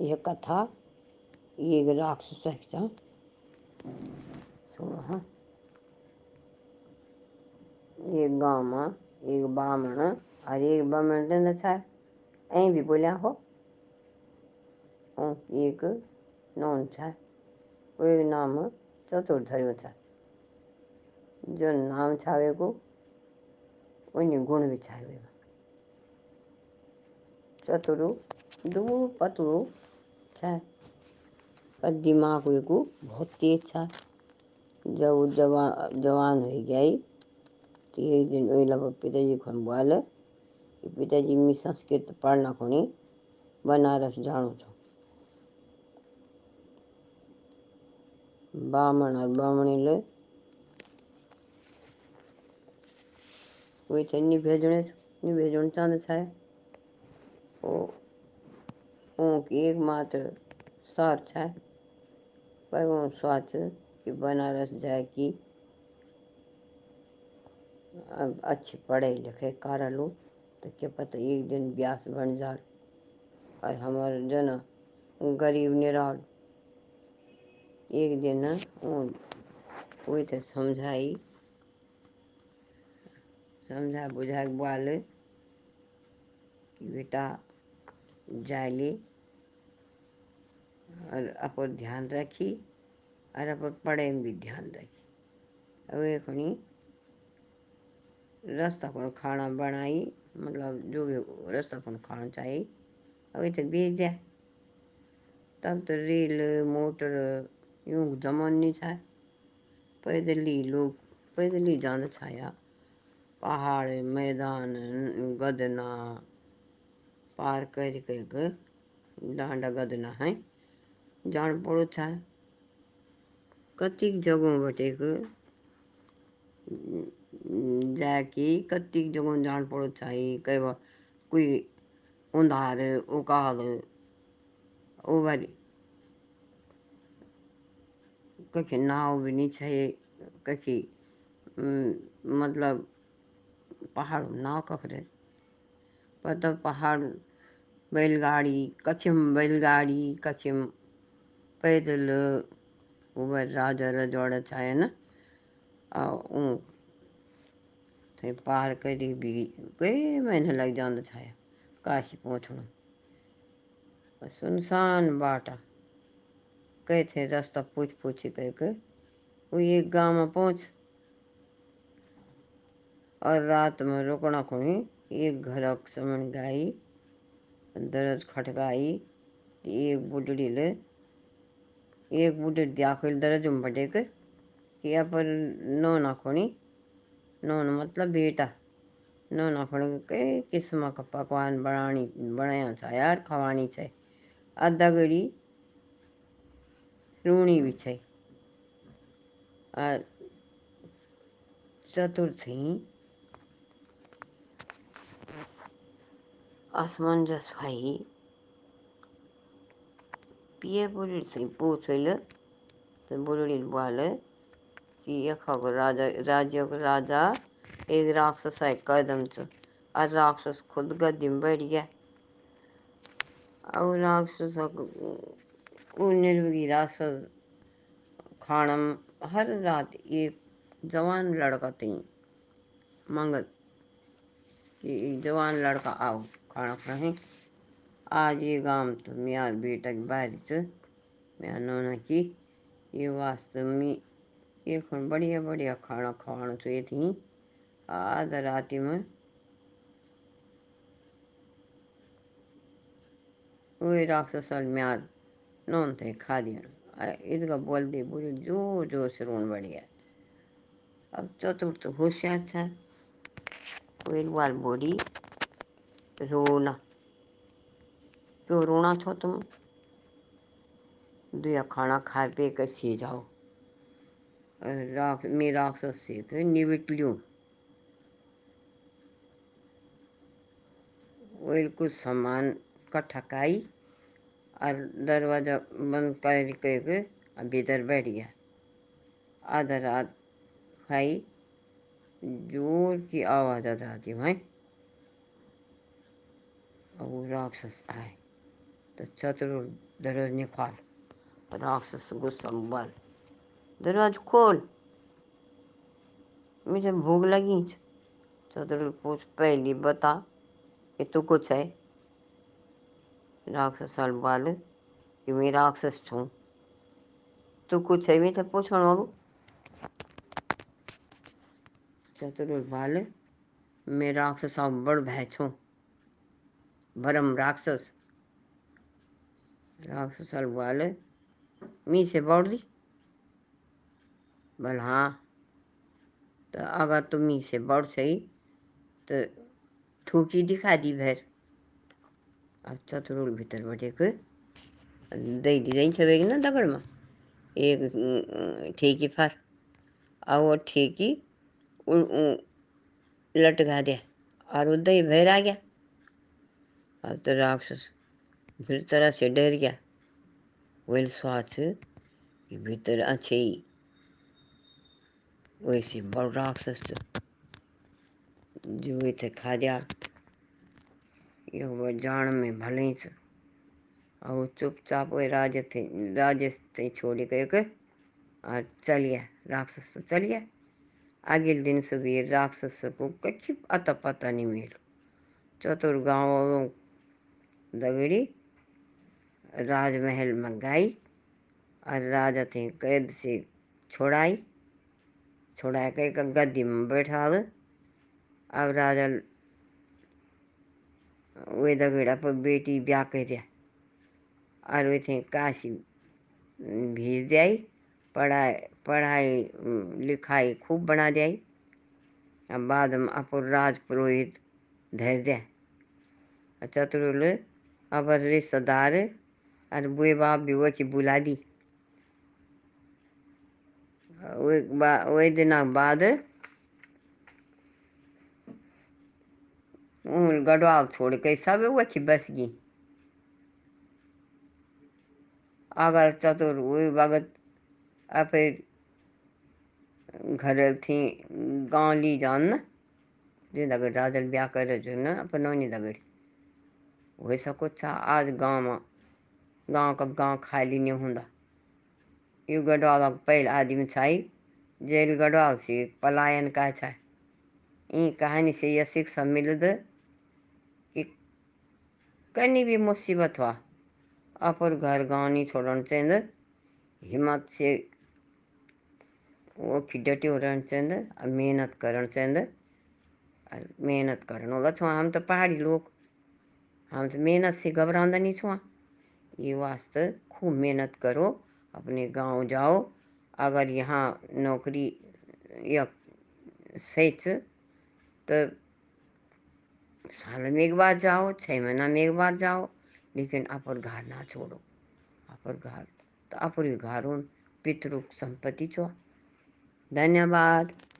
यह कथा एक राक्षस सुनो हाँ। एक गाँव में एक बामण, और एक बामण रहता था। ऐ भी बोलिया हो? एक नौन था। वो एक नाम चतुर्धर्म था। जो नाम छावे को, उन्हें गुण भी छावे। चतुरु दो पतुरु था पर दिमाग को बहुत तेज था। जब वो जवान हो गई तो एक दिन वही लगभग पिताजी को बोले, कि पिताजी, मैं संस्कृत पढ़ना खुणी बनारस जाणु छो। बामण और बामणी ले वही थे नहीं भेजने नहीं भेजने चाहते था। वो उनकी एकमात्र शर्त है। पर वो सोच कि बनारस जाए कि अब अच्छे पढ़े लिखे कार लो तो क्या पता एक दिन ब्यास बन जाए। और हमारे जन गरीब, निराल एक दिन कोई तो समझाई। समझा बुझा बोले कि बेटा जाली और अपन ध्यान रखी और अपन पढ़े में भी ध्यान रखी। अब एक रास्ता पर खाना बनाई मतलब जो भी रास्ता पर खाना चाहिए अभी तो बेच दिया तब तो रेल, मोटर, यूँ जमान नहीं था। पैदल ही लोग, पैदल ही जाना छाया पहाड़, मैदान, गदना पार कर के डांडा गदना है। जान पड़ो था कतिक जगहों बटे जाके कतिक जगह जान पड़ो चाहिए कई बार कोई उंधार, उकाल, ओवर, कखी नाव भी नहीं छे, कखी मतलब पहाड़ नाव कखरे। पर पहाड़, बैलगाड़ी कखिम बैलगाड़ी कखिम पैदल ऊबर राजा रजवाड़ा छाए न। थे पार करी भी कई महीने लग जाता छाया काशी पहुँचना सुनसान बाटा, कहे थे रास्ता पूछ पूछ कह के, वो एक गाँव में पहुँच, और रात में रुकना खुणी एक घर समन गाई, दरज खटकाई एक बुढ़ड़ी ले। एक बुढ़ी दियाखिल दरज में बटे के कि पर नौना खुणी, नौन मतलब बेटा। नौना खुणी कई किस्म का पकवान बनानी, बनाया था यार, खवानी छे आ दगड़ी रूणी भी छे चतुर्थी असमंजस भाई। पिए बुढ़ी से, पूछ तो बुढ़ी बोले, कि यख राजा राज्य राजा, एक राक्षस है कदम च। और राक्षस खुद गद्दी में बैठ गया। और राक्षस निर्वगी राक्षस खाना हर रात एक जवान लड़का थी मंगल, कि जवान लड़का आओ। खाना खाए आज ये गाँव तो मियार बेटा की बारी से मैं नोना की, ये वास्तव में, ये खुण बढ़िया बढ़िया खाना खाना चाहिए थी आधा राति में वही राक्षस म्यार नौन थे खा दिया इसका बोल दे बोले ज़ोर ज़ोर से रोन बढ़ गया अब चतुर्थ तो होशियार था बार बोली रोना। क्यों रोना छो तुम? दुया खाना खा पे के सी जाओ। राख, मैं राक्षस से के निबिट लियो वही कुछ सामान का ठकाई और दरवाज़ा बंद कर के भीतर बैठ गया। आधा रात खाई, ज़ोर की आवाज़ आती भाई। राक्षस आए तो चतुर निकाल राक्षस गुस्सा बाल दरवाज खोल मुझे भूख लगी चतुर पूछ पहली बता कि तू कुछ है राक्षस बाल कि मैं राक्षस छूँ तू कुछ है मैं पूछण वालू चतुर बाल मैं राक्षस बड़ भय छूँ भरम राक्षस बाल मी से बढ़ दी। बोल हाँ तो अगर तुम मी से बढ़ सही तो थूकी दिखा दी भैर। अब चतुरुल भीतर बैठे को दई दी रही छे ना दगड़ में? एक ठेकी फार। और वो ठेकी लटका दिया और दही भैर आ गया। अब तो राक्षस। फिर तरह से डर गया। वेल स्वाच कि भीतर अच्छे ही। वैसे बड़ राक्षस जो थे खा दिया यो जान में भले ही और चुपचाप वही राज थे राजेश थे छोड़ के। और चल गया, राक्षस तो चल गया। अगले दिन सुबह राक्षस को कहीं अता पता नहीं मिलो। चतुर गाँव दगड़ी, राजमहल में गई और राजा थे कैद से छोड़ाई। छोड़ा के गद्दी में बैठा अब राजा वे दगड़ा पर बेटी ब्याह कर दिया और वे थे काशी भेज दियाई, पढ़ाई पढ़ाई, लिखाई खूब बना दियाई। अब बाद में अपुर राज पुरोहित धैर्य चतुरुल अब रिश्तेदार और बुए बाप भी वो की बुला दी। वही दिन बाद गढ़वाल छोड़ के सब वो की बस गई। अगर चतुर वही भगत फिर घर थी, गाँव ली जान ना जिन दगड़ राजल ब्याह कर जो ना, अपन नौनी दगड़। वैसा कुछ आज गाँव में, गाँव का गाँव खाली नहीं होंदा यू गढ़वाल पहले आदमी छाई जेल गढ़वाल से पलायन का छा ई कहानी से यह शिक्षा मिलद कि कहीं भी मुसीबत हुआ, अपर घर गाँव नहीं छोड़ना चाहिए हिम्मत से वो डटे रहना चाहिए मेहनत करना चाहिए और मेहनत करने छुआ हम तो पहाड़ी लोग। हम तो मेहनत से घबरांदा नहीं छुआ। ये वास्ते खूब मेहनत करो, अपने गाँव जाओ। अगर यहाँ नौकरी या सही तो साल में एक बार जाओ छः महीना में एक बार जाओ, लेकिन अपर घर ना छोड़ो। अपर घर तो अपर घर पितृ संपत्ति छो धन्यवाद।